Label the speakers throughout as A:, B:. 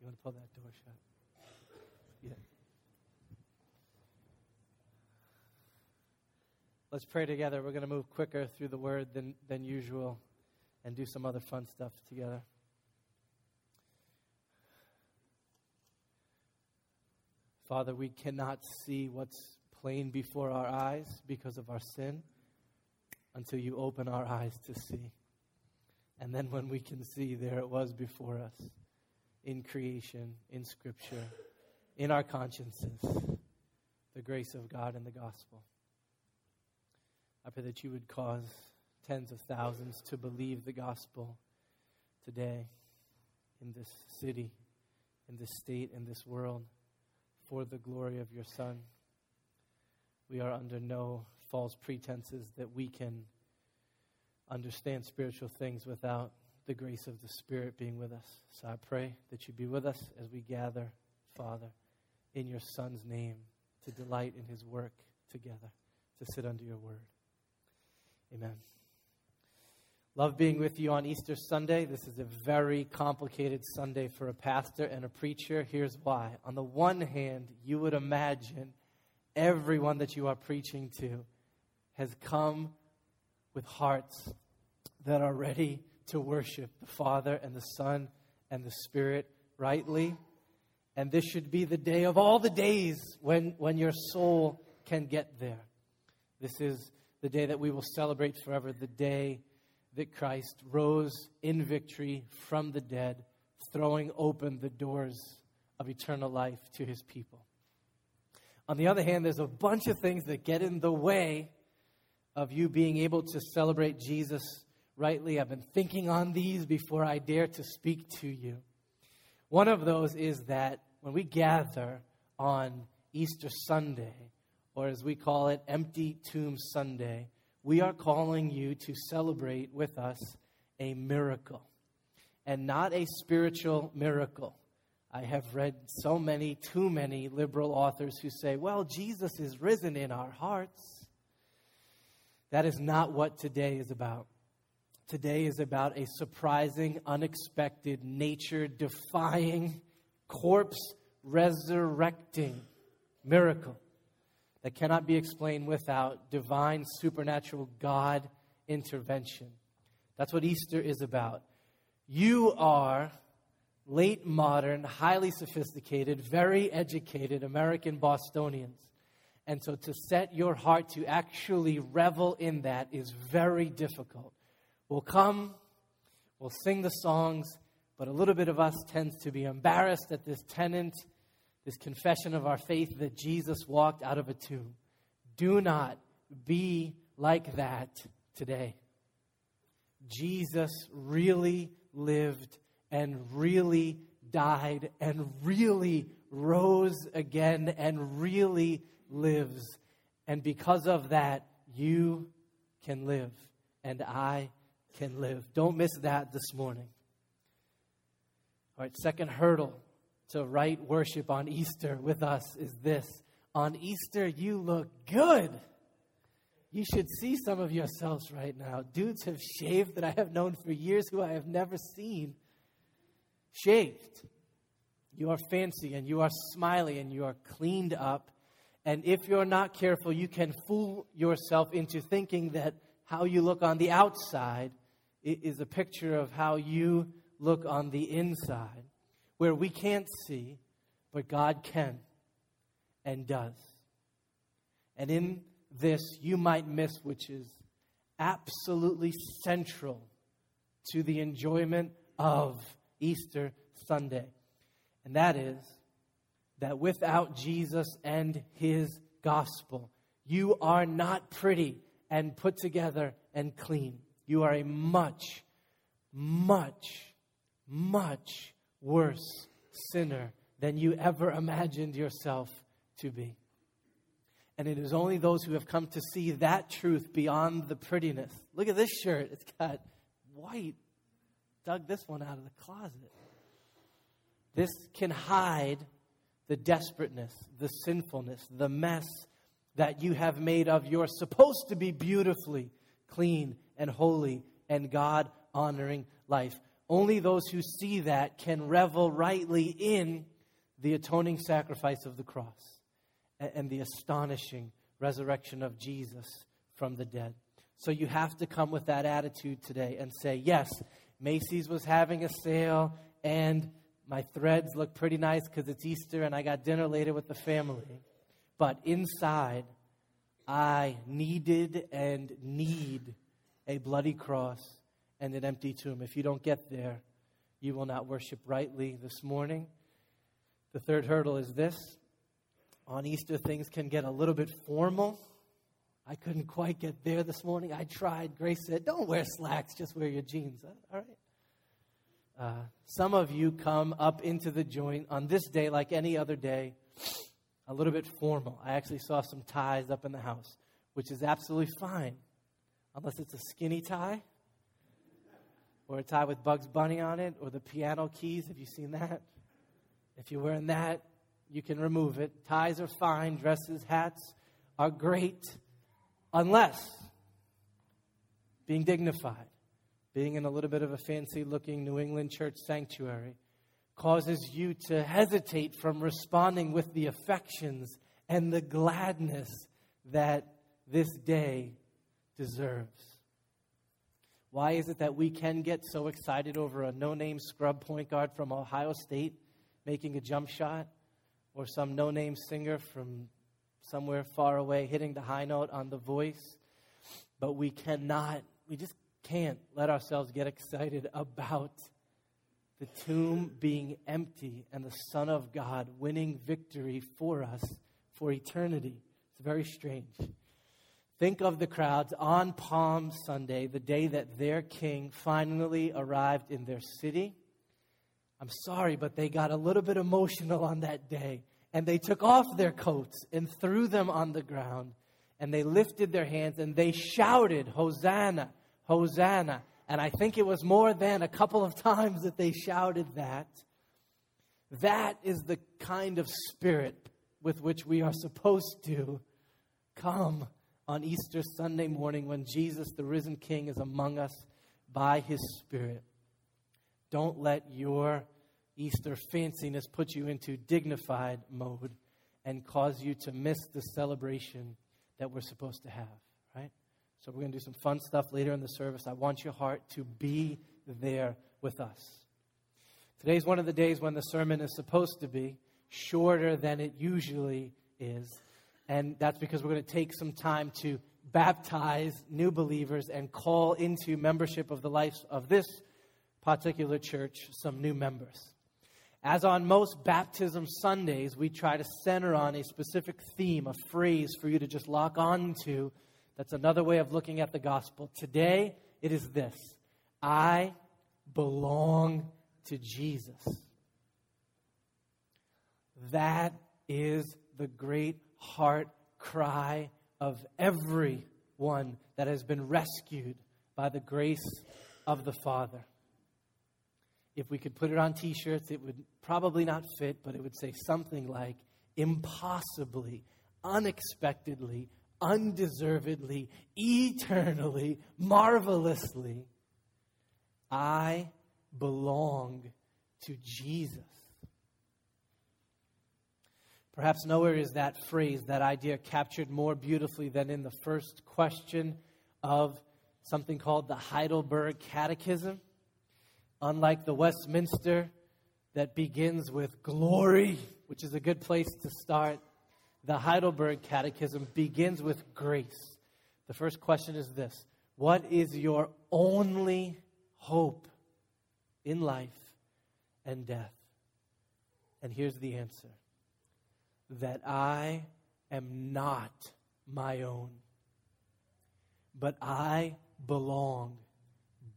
A: You want to pull that door shut? Yeah. Let's pray together. We're going to move quicker through the word than, than usual and do some other fun stuff together. Father, we cannot see what's plain before our eyes because of our sin until you open our eyes to see. And then when we can see, there it was before us in creation, in Scripture, in our consciences, the grace of God and the gospel. I pray that you would cause tens of thousands to believe the gospel today in this city, in this state, in this world for the glory of your Son. We are under no false pretenses that we can understand spiritual things without the grace of the Spirit being with us. So I pray that you be with us as we gather, Father, in your Son's name to delight in his work together, to sit under your word. Amen. Love being with you on Easter Sunday. This is a very complicated Sunday for a pastor and a preacher. Here's why. On the one hand, you would imagine everyone that you are preaching to has come with hearts that are ready to worship the Father and the Son and the Spirit rightly. And this should be the day of all the days when, when your soul can get there. This is the day that we will celebrate forever, the day that Christ rose in victory from the dead, throwing open the doors of eternal life to his people. On the other hand, there's a bunch of things that get in the way of you being able to celebrate Jesus rightly. I've been thinking on these before I dare to speak to you. One of those is that when we gather on Easter Sunday, or as we call it, Empty Tomb Sunday, we are calling you to celebrate with us a miracle and not a spiritual miracle. I have read so many, too many liberal authors who say, well, Jesus is risen in our hearts. That is not what today is about. Today is about a surprising, unexpected, nature defying, corpse resurrecting miracle that cannot be explained without divine, supernatural God intervention. That's what Easter is about. You are late modern, highly sophisticated, very educated American Bostonians. And so to set your heart to actually revel in that is very difficult. We'll come, we'll sing the songs, but a little bit of us tends to be embarrassed at this tenant this confession of our faith that Jesus walked out of a tomb. Do not be like that today. Jesus really lived and really died and really rose again and really lives. And because of that, you can live and I can live. Don't miss that this morning. All right, second hurdle to right worship on Easter with us is this On Easter, you look good. You should see some of yourselves right now. Dudes have shaved that I have known for years who I have never seen shaved. You are fancy and you are smiley and you are cleaned up. And if you're not careful, you can fool yourself into thinking that how you look on the outside is a picture of how you look on the inside where we can't see, but God can and does. And in this, you might miss, which is absolutely central to the enjoyment of Easter Sunday. And that is that without Jesus and his gospel, you are not pretty and put together and clean. You are a much, much, much worse sinner than you ever imagined yourself to be. And it is only those who have come to see that truth beyond the prettiness. Look at this shirt. It's got white. Dug this one out of the closet. This can hide the desperateness, the sinfulness, the mess that you have made of your supposed to be beautifully clean and holy and God honoring life. Only those who see that can revel rightly in the atoning sacrifice of the cross and the astonishing resurrection of Jesus from the dead. So you have to come with that attitude today and say, yes, Macy's was having a sale and my threads look pretty nice because it's Easter and I got dinner later with the family. But inside, I needed and need a bloody cross and an empty tomb. If you don't get there, you will not worship rightly this morning. The third hurdle is this on Easter, things can get a little bit formal. I couldn't quite get there this morning. I tried. Grace said, Don't wear slacks, just wear your jeans. All right. Uh, some of you come up into the joint on this day, like any other day, a little bit formal. I actually saw some ties up in the house, which is absolutely fine, unless it's a skinny tie or a tie with Bugs Bunny on it or the piano keys. Have you seen that? If you're wearing that, you can remove it. Ties are fine, dresses, hats are great, unless being dignified being in a little bit of a fancy looking New England church sanctuary causes you to hesitate from responding with the affections and the gladness that this day deserves. Why is it that we can get so excited over a no name scrub point guard from Ohio State making a jump shot or some no name singer from somewhere far away hitting the high note on the voice? But we cannot, we just can't let ourselves get excited about the tomb being empty and the Son of God winning victory for us for eternity. It's very strange. Think of the crowds on Palm Sunday, the day that their king finally arrived in their city. I'm sorry, but they got a little bit emotional on that day. And they took off their coats and threw them on the ground. And they lifted their hands and they shouted, Hosanna! Hosanna. And I think it was more than a couple of times that they shouted that. That is the kind of spirit with which we are supposed to come on Easter Sunday morning when Jesus, the risen King, is among us by his Spirit. Don't let your Easter fanciness put you into dignified mode and cause you to miss the celebration that we're supposed to have, right? So we're going to do some fun stuff later in the service. I want your heart to be there with us. Today's one of the days when the sermon is supposed to be shorter than it usually is. And that's because we're going to take some time to baptize new believers and call into membership of the life of this particular church some new members. As on most baptism Sundays, we try to center on a specific theme, a phrase for you to just lock on to that's another way of looking at the gospel. Today, it is this I belong to Jesus. That is the great heart cry of everyone that has been rescued by the grace of the Father. If we could put it on t shirts, it would probably not fit, but it would say something like, impossibly, unexpectedly, undeservedly, eternally, marvelously. I belong to Jesus. Perhaps nowhere is that phrase, that idea captured more beautifully than in the first question of something called the Heidelberg Catechism. Unlike the Westminster that begins with glory, which is a good place to start, the Heidelberg Catechism begins with grace. The first question is this What is your only hope in life and death? And here's the answer that I am not my own, but I belong,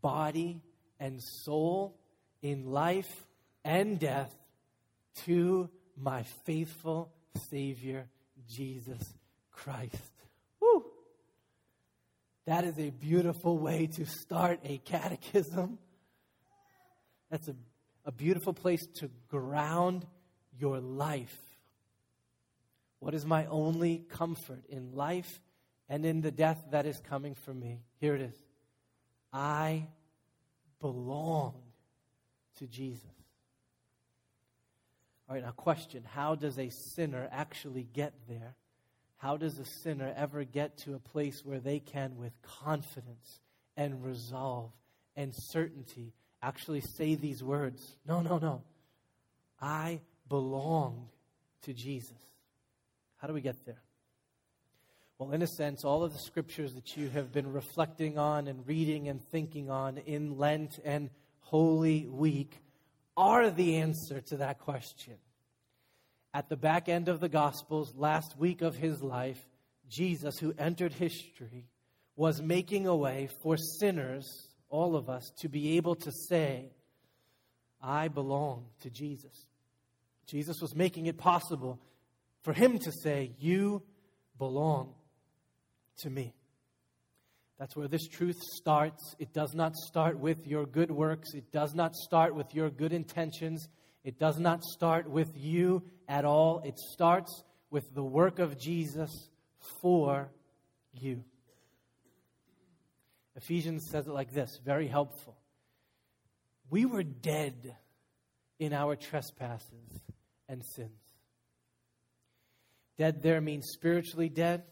A: body and soul, in life and death, to my faithful Savior, Jesus Christ. Woo! That is a beautiful way to start a catechism. That's a, a beautiful place to ground your life. What is my only comfort in life and in the death that is coming for me? Here it is I belong to Jesus. All right, now, question How does a sinner actually get there? How does a sinner ever get to a place where they can, with confidence and resolve and certainty, actually say these words? No, no, no. I belong to Jesus. How do we get there? Well, in a sense, all of the scriptures that you have been reflecting on and reading and thinking on in Lent and Holy Week are the answer to that question. At the back end of the Gospels, last week of his life, Jesus, who entered history, was making a way for sinners, all of us, to be able to say, I belong to Jesus. Jesus was making it possible for him to say, You belong to me. That's where this truth starts. It does not start with your good works, it does not start with your good intentions, it does not start with you at all. It starts with the work of Jesus for you. Ephesians says it like this very helpful. We were dead in our trespasses and sins. Dead there means spiritually dead,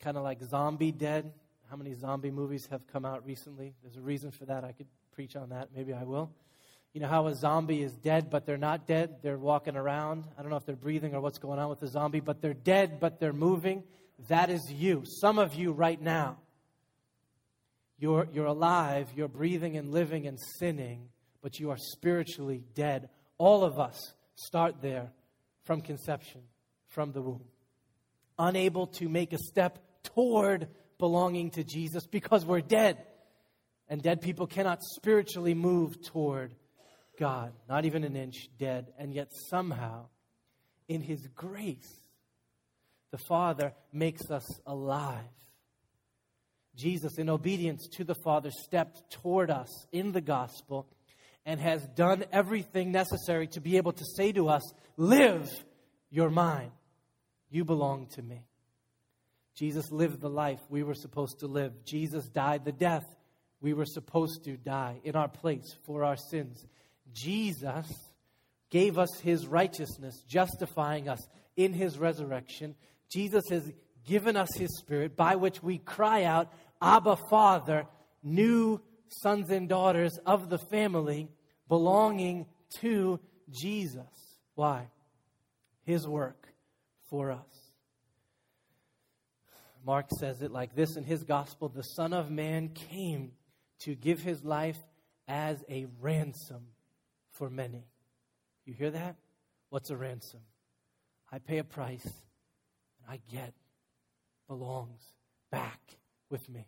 A: kind of like zombie dead. How many zombie movies have come out recently? There's a reason for that. I could preach on that. Maybe I will. You know how a zombie is dead, but they're not dead? They're walking around. I don't know if they're breathing or what's going on with the zombie, but they're dead, but they're moving. That is you. Some of you right now. You're, you're alive, you're breathing and living and sinning, but you are spiritually dead. All of us start there from conception, from the womb. Unable to make a step toward belonging to Jesus because we're dead. And dead people cannot spiritually move toward God, not even an inch dead. And yet, somehow, in His grace, the Father makes us alive. Jesus, in obedience to the Father, stepped toward us in the gospel and has done everything necessary to be able to say to us, Live, you're mine. You belong to me. Jesus lived the life we were supposed to live. Jesus died the death we were supposed to die in our place for our sins. Jesus gave us his righteousness, justifying us in his resurrection. Jesus has given us his spirit by which we cry out, Abba, Father, new sons and daughters of the family belonging to Jesus. Why? His work for us. Mark says it like this in his gospel The Son of Man came to give his life as a ransom for many. You hear that? What's a ransom? I pay a price and I get belongs back with me.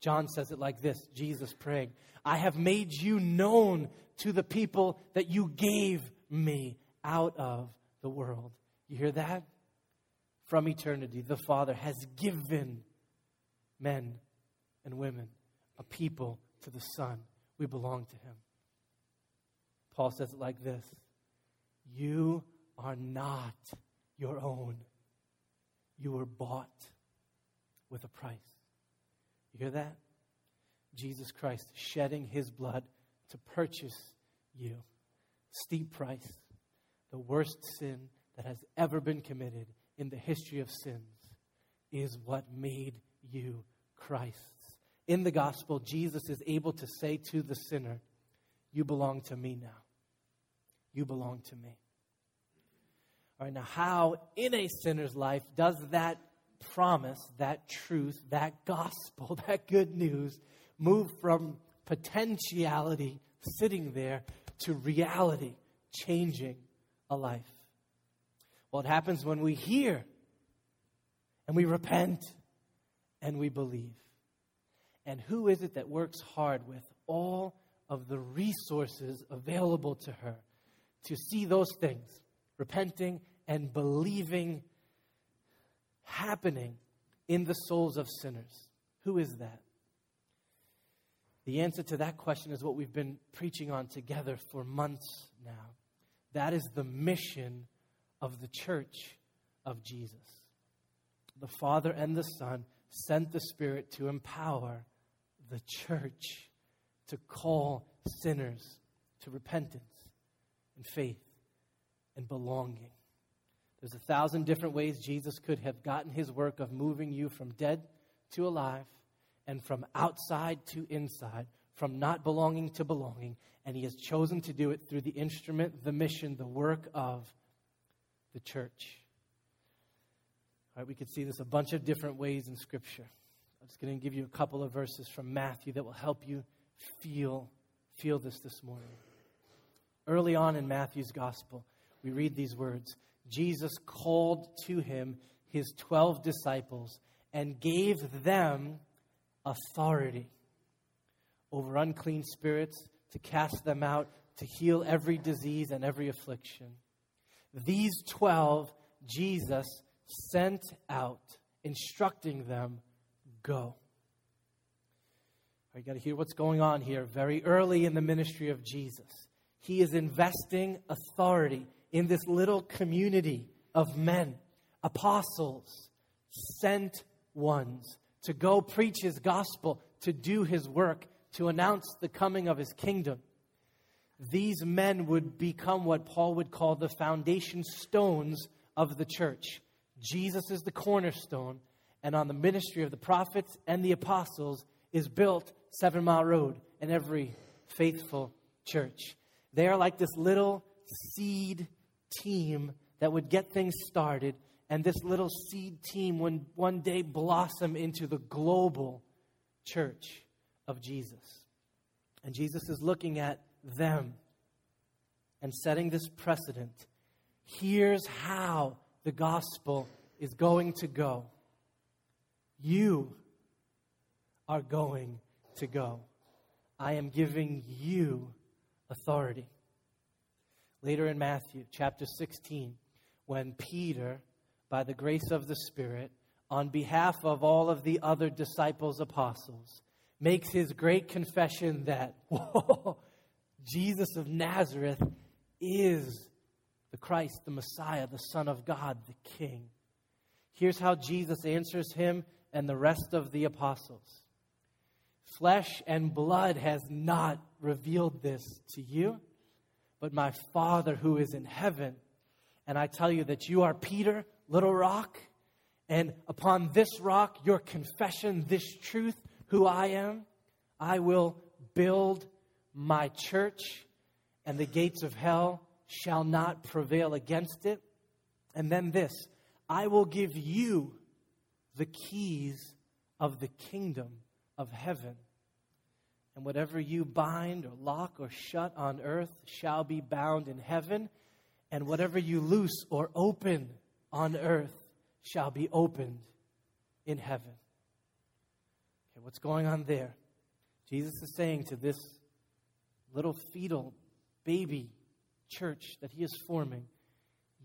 A: John says it like this Jesus praying, I have made you known to the people that you gave me out of the world. You hear that? from eternity, the Father has given men and women, a people to the Son. We belong to Him. Paul says it like this You are not your own, you were bought with a price. You hear that? Jesus Christ shedding His blood to purchase you. Steep price, the worst sin that has ever been committed in the history of sins is what made you Christ's. In the gospel, Jesus is able to say to the sinner, You belong to me now. You belong to me. All right, now, how in a sinner's life does that promise, that truth, that gospel, that good news move from potentiality sitting there to reality changing a life? Well, it happens when we hear and we repent and we believe. And who is it that works hard with all of the resources available to her to see those things, repenting and believing, happening in the souls of sinners? Who is that? The answer to that question is what we've been preaching on together for months now. That is the mission of the church of Jesus. The Father and the Son sent the Spirit to empower the church to call sinners to repentance and faith and belonging. There's a thousand different ways Jesus could have gotten his work of moving you from dead to alive and from outside to inside, from not belonging to belonging. And he has chosen to do it through the instrument, the mission, the work of the church. All right, we could see this a bunch of different ways in Scripture. I'm just going to give you a couple of verses from Matthew that will help you feel, feel this this morning. Early on in Matthew's gospel, we read these words Jesus called to him his 12 disciples and gave them authority over unclean spirits to cast them out, to heal every disease and every affliction. These 12 Jesus sent out, instructing them, Go. You got to hear what's going on here very early in the ministry of Jesus. He is investing authority in this little community of men, apostles, sent ones, to go preach his gospel, to do his work, to announce the coming of his kingdom. These men would become what Paul would call the foundation stones of the church. Jesus is the cornerstone, and on the ministry of the prophets and the apostles is built Seven Mile Road and every faithful church. They are like this little seed team that would get things started, and this little seed team would one day blossom into the global church of Jesus. And Jesus is looking at them and setting this precedent. Here's how the gospel is going to go. You are going to go. I am giving you authority. Later in Matthew chapter 16, when Peter, by the grace of the Spirit, on behalf of all of the other disciples, apostles, makes his great confession that, whoa, Jesus of Nazareth is the Christ, the Messiah, the Son of God, the King. Here's how Jesus answers him and the rest of the apostles Flesh and blood has not revealed this to you, but my Father who is in heaven. And I tell you that you are Peter, little rock, and upon this rock, your confession, this truth, who I am, I will build my church, and the gates of hell shall not prevail against it. And then this I will give you the keys of the kingdom of heaven. And whatever you bind or lock or shut on earth shall be bound in heaven, and whatever you loose or open on earth shall be opened in heaven. Okay, what's going on there? Jesus is saying to this little fetal baby church that he is forming,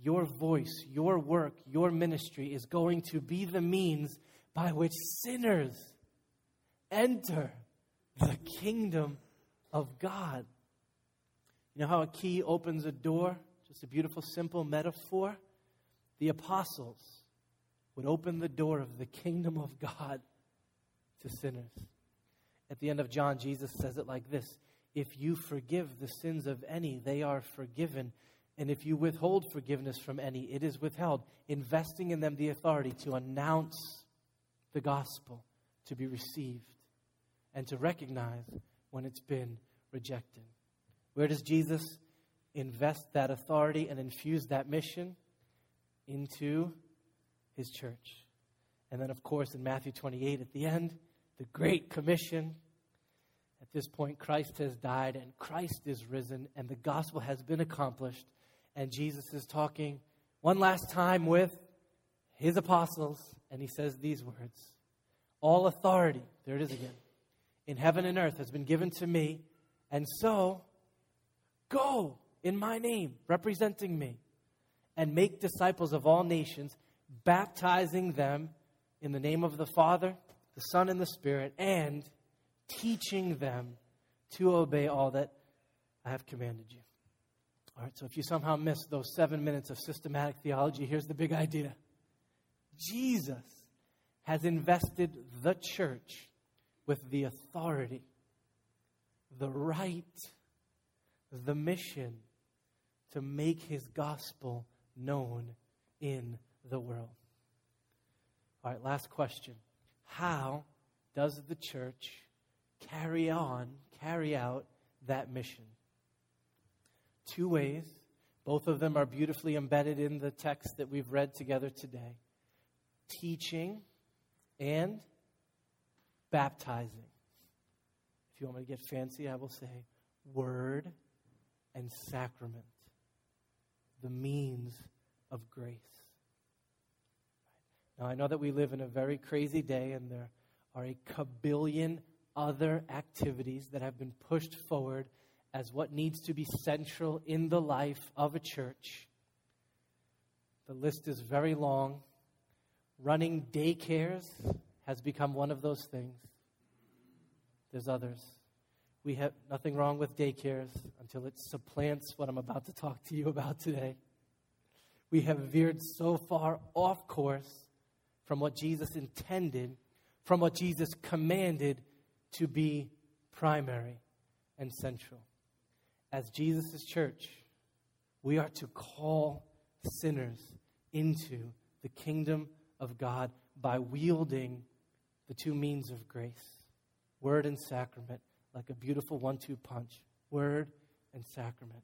A: your voice, your work, your ministry is going to be the means by which sinners enter the kingdom of God. You know how a key opens a door? Just a beautiful, simple metaphor. The apostles would open the door of the kingdom of God to sinners. At the end of John, Jesus says it like this If you forgive the sins of any, they are forgiven. And if you withhold forgiveness from any, it is withheld, investing in them the authority to announce the gospel to be received and to recognize when it's been rejected. Where does Jesus invest that authority and infuse that mission? Into his church. And then, of course, in Matthew 28 at the end, the Great Commission. At this point, Christ has died and Christ is risen, and the gospel has been accomplished. And Jesus is talking one last time with his apostles, and he says these words All authority, there it is again, in heaven and earth has been given to me, and so go in my name, representing me, and make disciples of all nations, baptizing them in the name of the Father, the Son, and the Spirit, and teaching them to obey all that I have commanded you. All right, so if you somehow missed those seven minutes of systematic theology, here's the big idea Jesus has invested the church with the authority, the right, the mission to make his gospel known in the world. All right, last question. How does the church carry on, carry out that mission? Two ways. Both of them are beautifully embedded in the text that we've read together today teaching and baptizing. If you want me to get fancy, I will say word and sacrament, the means of grace. Now, I know that we live in a very crazy day, and there are a kabillion other activities that have been pushed forward as what needs to be central in the life of a church. The list is very long. Running daycares has become one of those things. There's others. We have nothing wrong with daycares until it supplants what I'm about to talk to you about today. We have veered so far off course from what Jesus intended, from what Jesus commanded to be primary and central. As Jesus' church, we are to call sinners into the kingdom of God by wielding the two means of grace word and sacrament, like a beautiful one two punch. Word and sacrament.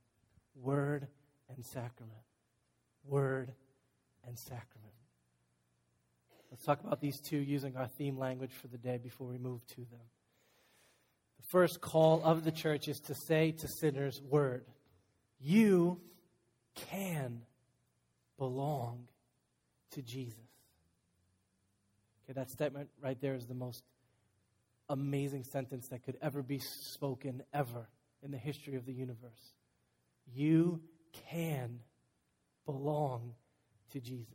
A: Word and sacrament. Word and sacrament. Let's talk about these two using our theme language for the day before we move to them. The first call of the church is to say to sinners, Word. You can belong to Jesus. Okay, that statement right there is the most amazing sentence that could ever be spoken, ever, in the history of the universe. You can belong to Jesus.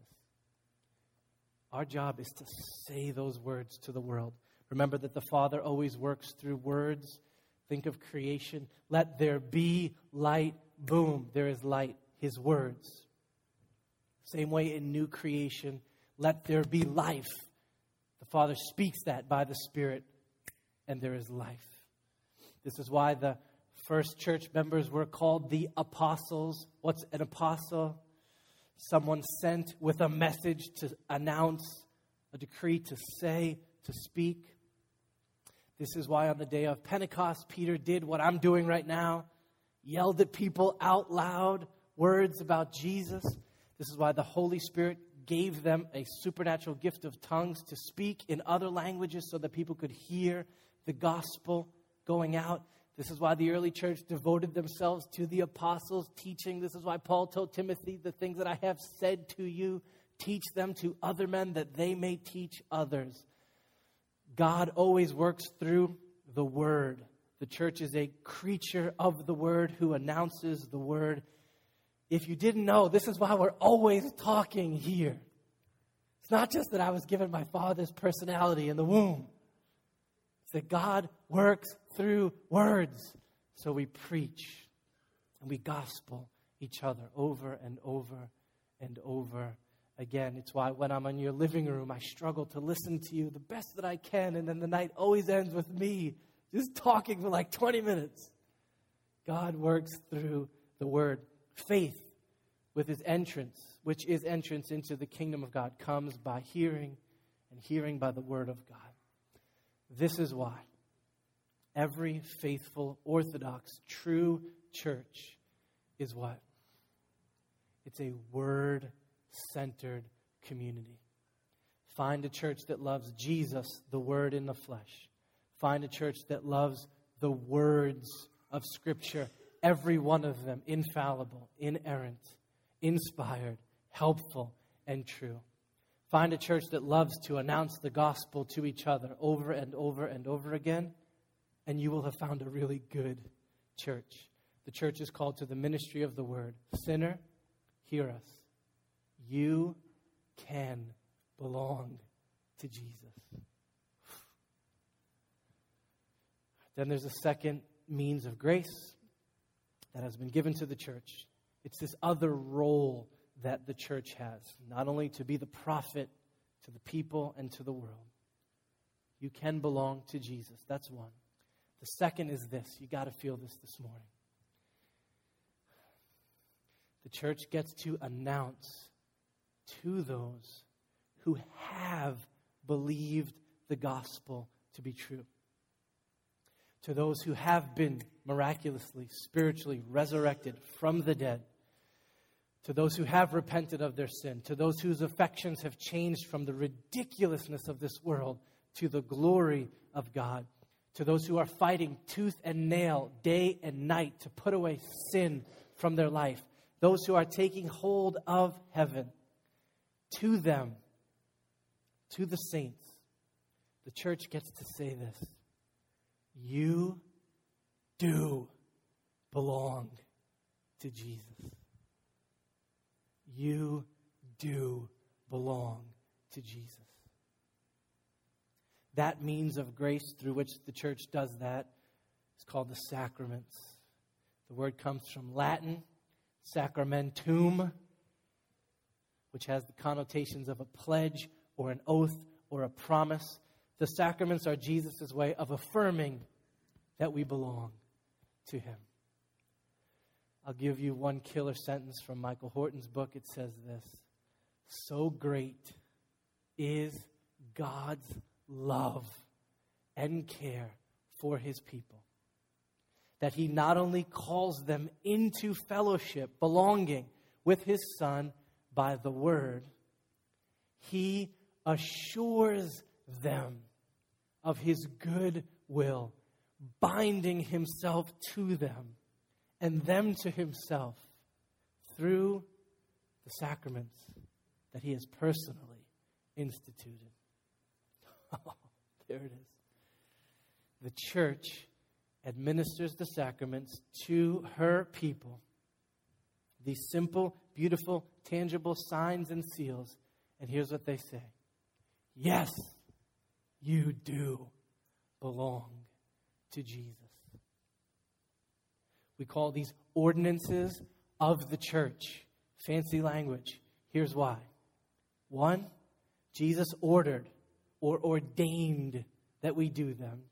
A: Our job is to say those words to the world. Remember that the Father always works through words. Think of creation. Let there be light. Boom, there is light. His words. Same way in new creation. Let there be life. The Father speaks that by the Spirit, and there is life. This is why the first church members were called the apostles. What's an apostle? someone sent with a message to announce, a decree to say, to speak. This is why on the day of Pentecost, Peter did what I'm doing right now yelled at people out loud words about Jesus. This is why the Holy Spirit gave them a supernatural gift of tongues to speak in other languages so that people could hear the gospel going out. This is why the early church devoted themselves to the apostles' teaching. This is why Paul told Timothy, The things that I have said to you, teach them to other men that they may teach others. God always works through the word. The church is a creature of the word who announces the word. If you didn't know, this is why we're always talking here. It's not just that I was given my father's personality in the womb, it's that God works through words. So we preach and we gospel each other over and over and over again. It's why when I'm in your living room, I struggle to listen to you the best that I can, and then the night always ends with me just talking for like 20 minutes. God works through the word. Faith with his entrance, which is entrance into the kingdom of God, comes by hearing, and hearing by the word of God. This is why every faithful, orthodox, true church is what? It's a word centered community. Find a church that loves Jesus, the Word in the flesh. Find a church that loves the words of Scripture, every one of them infallible, inerrant, inspired, helpful, and true. Find a church that loves to announce the gospel to each other over and over and over again and you will have found a really good church. The church is called to the ministry of the word. Sinner, hear us. You can belong to Jesus. Then there's a second means of grace that has been given to the church. It's this other role that the church has, not only to be the prophet to the people and to the world. You can belong to Jesus. That's one. The second is this you got to feel this this morning. the church gets to announce to those who have believed the gospel to be true. To those who have been miraculously, spiritually resurrected from the dead. To those who have repented of their sin. To those whose affections have changed from the ridiculousness of this world to the glory of God. To those who are fighting tooth and nail day and night to put away sin from their life. Those who are taking hold of heaven. To them, to the saints, the church gets to say this You do belong to Jesus. You do belong to Jesus. That means of grace through which the church does that is called the sacraments. The word comes from Latin, sacramentum, which has the connotations of a pledge or an oath or a promise. The sacraments are Jesus' way of affirming that we belong to Him. I'll give you one killer sentence from Michael Horton's book. It says this So great is God's love and care for His people that He not only calls them into fellowship, belonging with His Son by the Word, He assures them of his good will, binding himself to them and them to himself through the sacraments that he has personally instituted. There it is. The church administers the sacraments to her people. These simple, beautiful, tangible signs and seals. And here's what they say Yes, you do belong to Jesus. We call these ordinances of the church. Fancy language. Here's why. One, Jesus ordered or ordained that we do them.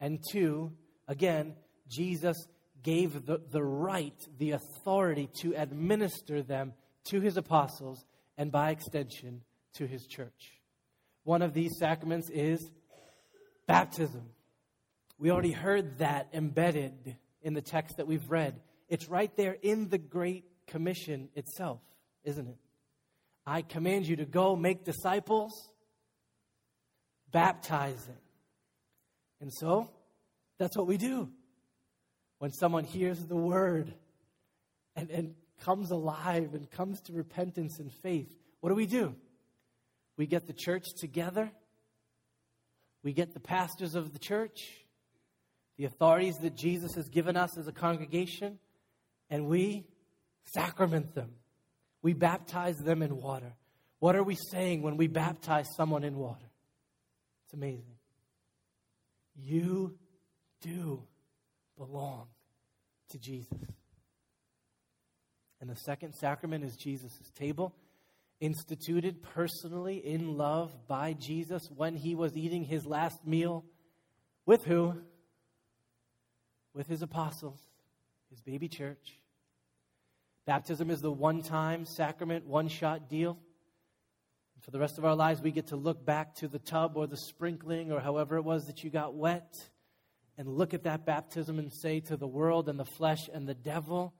A: And two, again, Jesus gave the, the right, the authority to administer them to his apostles and by extension to his church. One of these sacraments is baptism. We already heard that embedded in the text that we've read. It's right there in the Great Commission itself, isn't it? I command you to go make disciples, baptizing. And so, that's what we do. When someone hears the word and, and comes alive and comes to repentance and faith, what do we do? We get the church together. We get the pastors of the church, the authorities that Jesus has given us as a congregation, and we sacrament them. We baptize them in water. What are we saying when we baptize someone in water? It's amazing. You do belong to Jesus. And the second sacrament is Jesus' table instituted personally in love by Jesus when he was eating his last meal with who? With his apostles, his baby church. Baptism is the one time sacrament, one shot deal. For the rest of our lives, we get to look back to the tub or the sprinkling or however it was that you got wet and look at that baptism and say to the world and the flesh and the devil,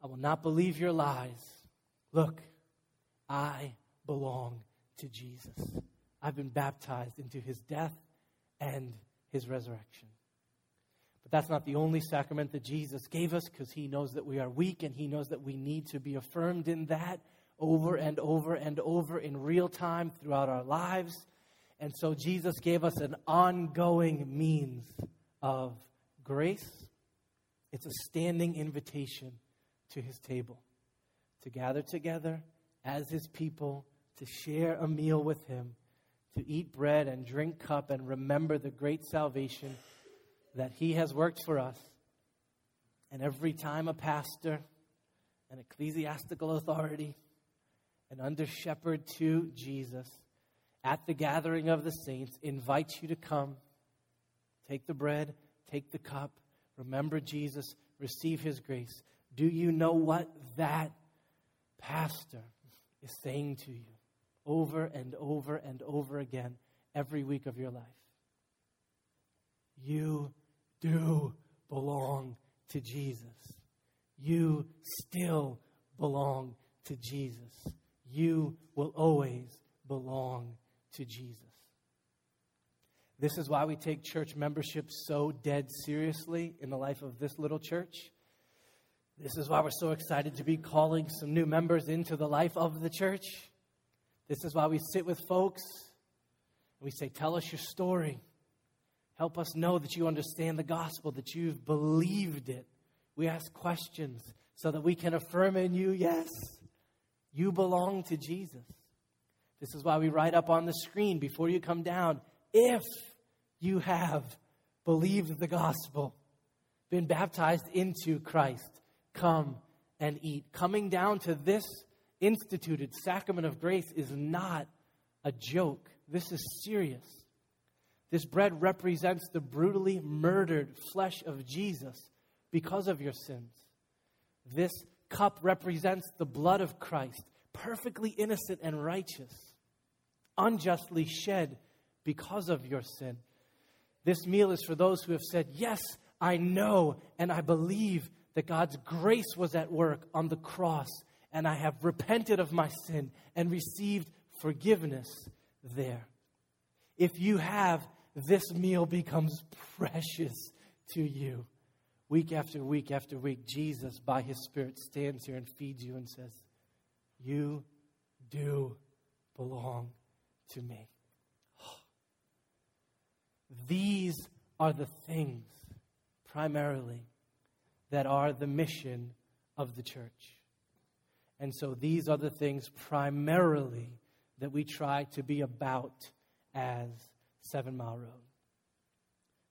A: I will not believe your lies. Look, I belong to Jesus. I've been baptized into his death and his resurrection. But that's not the only sacrament that Jesus gave us because he knows that we are weak and he knows that we need to be affirmed in that over and over and over in real time throughout our lives. And so Jesus gave us an ongoing means of grace. It's a standing invitation to his table to gather together as his people, to share a meal with him, to eat bread and drink cup and remember the great salvation that he has worked for us. And every time a pastor, an ecclesiastical authority, an under shepherd to Jesus, at the gathering of the saints, invites you to come, take the bread, take the cup, remember Jesus, receive his grace. Do you know what that pastor is saying to you over and over and over again every week of your life. You do belong to Jesus. You still belong to Jesus. You will always belong to Jesus. This is why we take church membership so dead seriously in the life of this little church. This is why we're so excited to be calling some new members into the life of the church. This is why we sit with folks and we say, Tell us your story. Help us know that you understand the gospel, that you've believed it. We ask questions so that we can affirm in you, yes, you belong to Jesus. This is why we write up on the screen before you come down if you have believed the gospel, been baptized into Christ, come and eat. Coming down to this instituted sacrament of grace is not a joke. This is serious. This bread represents the brutally murdered flesh of Jesus because of your sins. This cup represents the blood of Christ, perfectly innocent and righteous, unjustly shed because of your sin. This meal is for those who have said, Yes, I know and I believe that God's grace was at work on the cross, and I have repented of my sin and received forgiveness there. If you have, this meal becomes precious to you. Week after week after week, Jesus, by his Spirit, stands here and feeds you and says, You do belong to me. These are the things, primarily, that are the mission of the church. And so these are the things primarily that we try to be about as Seven Mile Road.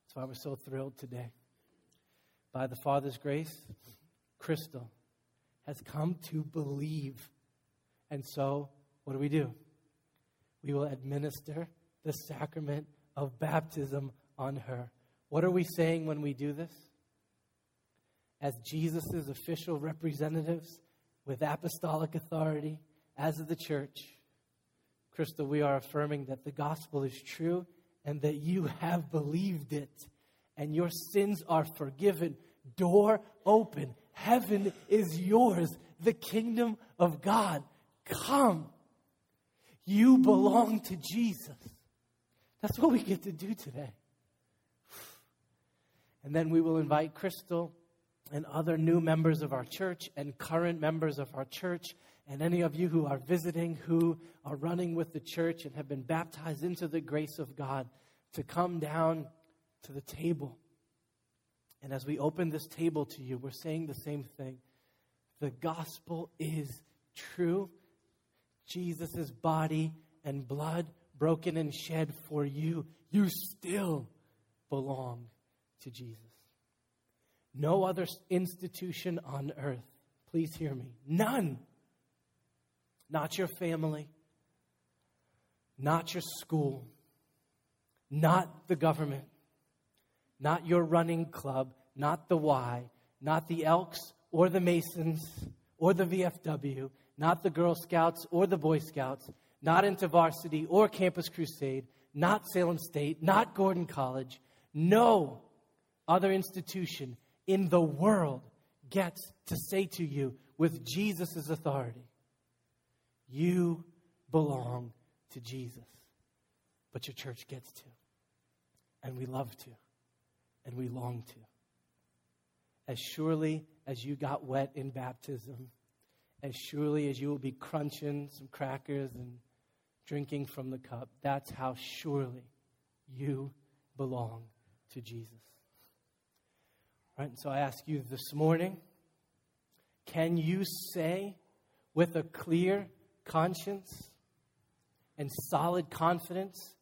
A: That's why we're so thrilled today. By the Father's grace, Crystal has come to believe. And so, what do we do? We will administer the sacrament of baptism on her. What are we saying when we do this? As Jesus' official representatives with apostolic authority, as of the church, Crystal, we are affirming that the gospel is true and that you have believed it and your sins are forgiven. Door open. Heaven is yours. The kingdom of God. Come. You belong to Jesus. That's what we get to do today. And then we will invite Crystal and other new members of our church and current members of our church and any of you who are visiting who are running with the church and have been baptized into the grace of God to come down to the table. And as we open this table to you, we're saying the same thing. The gospel is true. Jesus' body and blood broken and shed for you, you still belong to Jesus. No other institution on earth, please hear me, none, not your family, not your school, not the government, not your running club, not the Y, not the Elks or the Masons or the VFW, not the Girl Scouts or the Boy Scouts, not InterVarsity or Campus Crusade, not Salem State, not Gordon College. No other institution in the world gets to say to you with Jesus' authority, You belong to Jesus. But your church gets to. And we love to. And we long to. As surely as you got wet in baptism, as surely as you will be crunching some crackers and drinking from the cup, that's how surely you belong to Jesus. Right? And so I ask you this morning can you say with a clear conscience and solid confidence,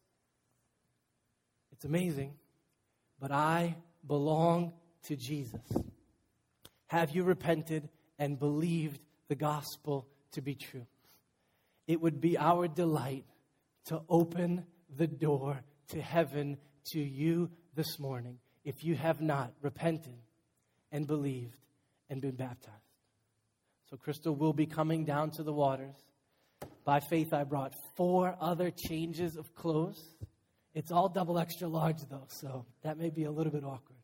A: it's amazing, but I belong to Jesus? Have you repented and believed the gospel to be true? It would be our delight to open the door to heaven to you this morning if you have not repented and believed and been baptized. So Crystal will be coming down to the waters. By faith, I brought four other changes of clothes. It's all double extra large, though, so that may be a little bit awkward.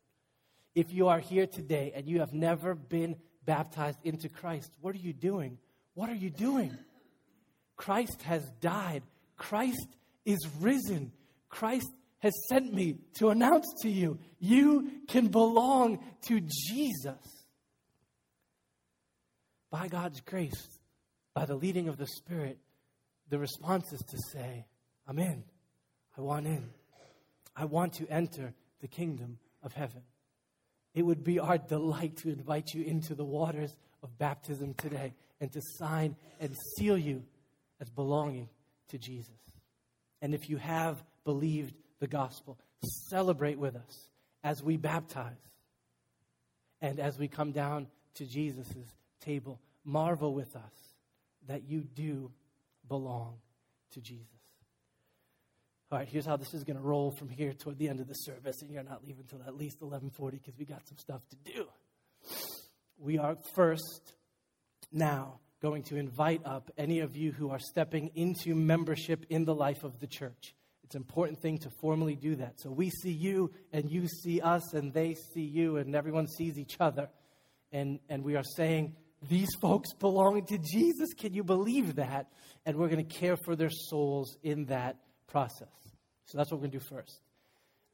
A: If you are here today and you have never been baptized into Christ, what are you doing? What are you doing? Christ has died. Christ is risen. Christ has sent me to announce to you you can belong to Jesus. By God's grace, by the leading of the Spirit, the response is to say, I'm in. I want in. I want to enter the kingdom of heaven. It would be our delight to invite you into the waters of baptism today and to sign and seal you as belonging to Jesus. And if you have believed the gospel, celebrate with us as we baptize and as we come down to Jesus' table. Marvel with us that you do belong to Jesus. All right, here's how this is going to roll from here toward the end of the service, and you're not leaving until at least 11:40 because we got some stuff to do. We are first now going to invite up any of you who are stepping into membership in the life of the church. It's an important thing to formally do that. So we see you, and you see us, and they see you, and everyone sees each other. And, and we are saying, these folks belong to Jesus. Can you believe that? And we're going to care for their souls in that process. So that's what we're going to do first.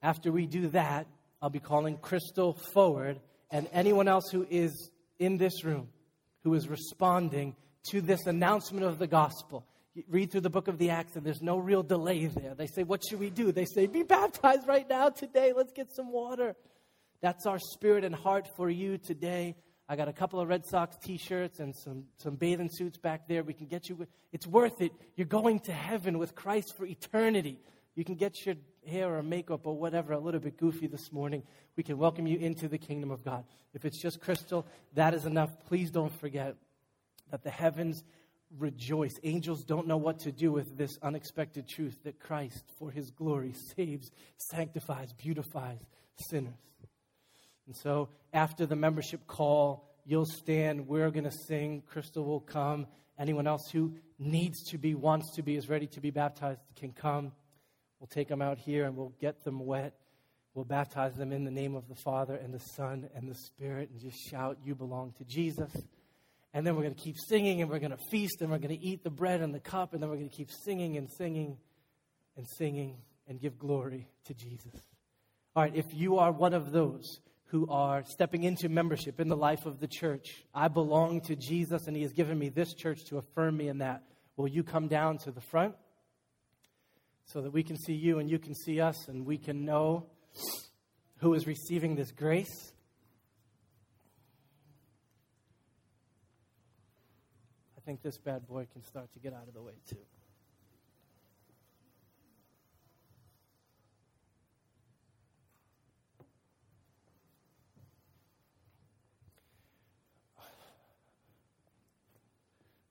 A: After we do that, I'll be calling Crystal forward and anyone else who is in this room who is responding to this announcement of the gospel. You read through the book of the Acts, and there's no real delay there. They say, What should we do? They say, Be baptized right now, today. Let's get some water. That's our spirit and heart for you today. I got a couple of Red Sox t shirts and some, some bathing suits back there. We can get you. It's worth it. You're going to heaven with Christ for eternity. You can get your hair or makeup or whatever a little bit goofy this morning. We can welcome you into the kingdom of God. If it's just crystal, that is enough. Please don't forget that the heavens rejoice. Angels don't know what to do with this unexpected truth that Christ, for his glory, saves, sanctifies, beautifies sinners. And so after the membership call, you'll stand. We're going to sing. Crystal will come. Anyone else who needs to be, wants to be, is ready to be baptized can come. We'll take them out here and we'll get them wet. We'll baptize them in the name of the Father and the Son and the Spirit and just shout, You belong to Jesus. And then we're going to keep singing and we're going to feast and we're going to eat the bread and the cup and then we're going to keep singing and singing and singing and give glory to Jesus. All right, if you are one of those who are stepping into membership in the life of the church, I belong to Jesus and He has given me this church to affirm me in that. Will you come down to the front? So that we can see you and you can see us and we can know who is receiving this grace. I think this bad boy can start to get out of the way too.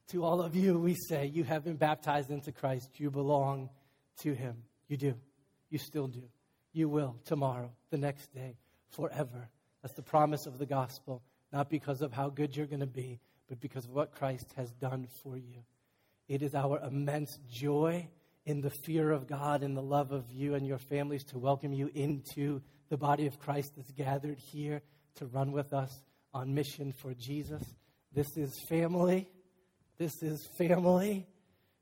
A: To all of you, we say, You have been baptized into Christ. You belong to Him. You do. You still do. You will tomorrow, the next day, forever. That's the promise of the gospel, not because of how good you're going to be, but because of what Christ has done for you. It is our immense joy in the fear of God and the love of you and your families to welcome you into the body of Christ that's gathered here to run with us on mission for Jesus. This is family. This is family.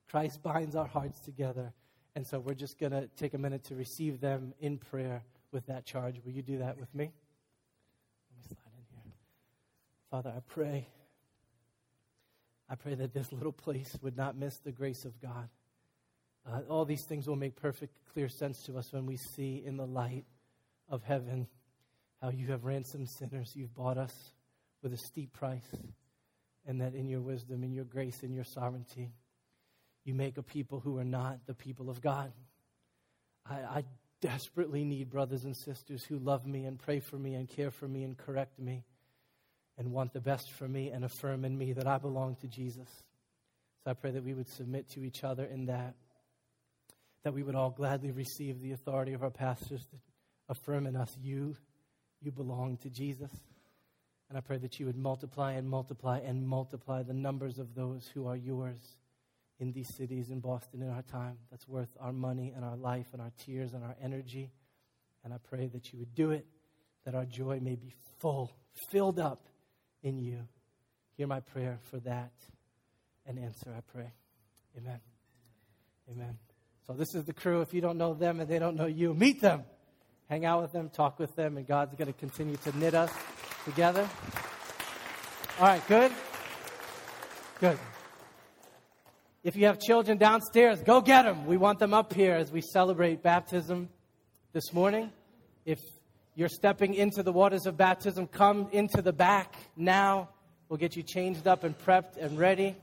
A: Christ binds our hearts together. And so we're just going to take a minute to receive them in prayer with that charge. Will you do that with me? Let me slide in here. Father, I pray. I pray that this little place would not miss the grace of God. Uh, all these things will make perfect, clear sense to us when we see in the light of heaven how you have ransomed sinners. You've bought us with a steep price, and that in your wisdom, in your grace, in your sovereignty, you make a people who are not the people of God. I, I desperately need brothers and sisters who love me and pray for me and care for me and correct me and want the best for me and affirm in me that I belong to Jesus. So I pray that we would submit to each other in that, that we would all gladly receive the authority of our pastors to affirm in us, you, you belong to Jesus. And I pray that you would multiply and multiply and multiply the numbers of those who are yours in these cities, in Boston, in our time. That's worth our money and our life and our tears and our energy. And I pray that you would do it, that our joy may be full, filled up in you. Hear my prayer for that and answer, I pray. Amen. Amen. So, this is the crew. If you don't know them and they don't know you, meet them. Hang out with them, talk with them, and God's going to continue to knit us together. All right, good? Good. If you have children downstairs, go get them. We want them up here as we celebrate baptism this morning. If you're stepping into the waters of baptism, come into the back now. We'll get you changed up and prepped and ready.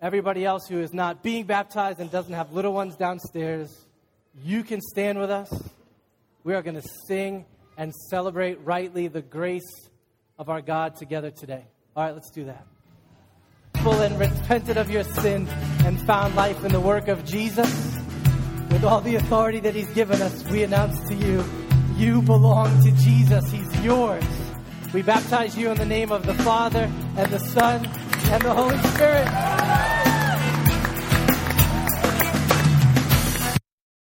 A: Everybody else who is not being baptized and doesn't have little ones downstairs, you can stand with us. We are going to sing and celebrate rightly the grace of our God together today. All right, let's do that. And repented of your sin and found life in the work of Jesus. With all the authority that He's given us, we announce to you, you belong to Jesus. He's yours. We baptize you in the name of the Father and the Son and the Holy Spirit.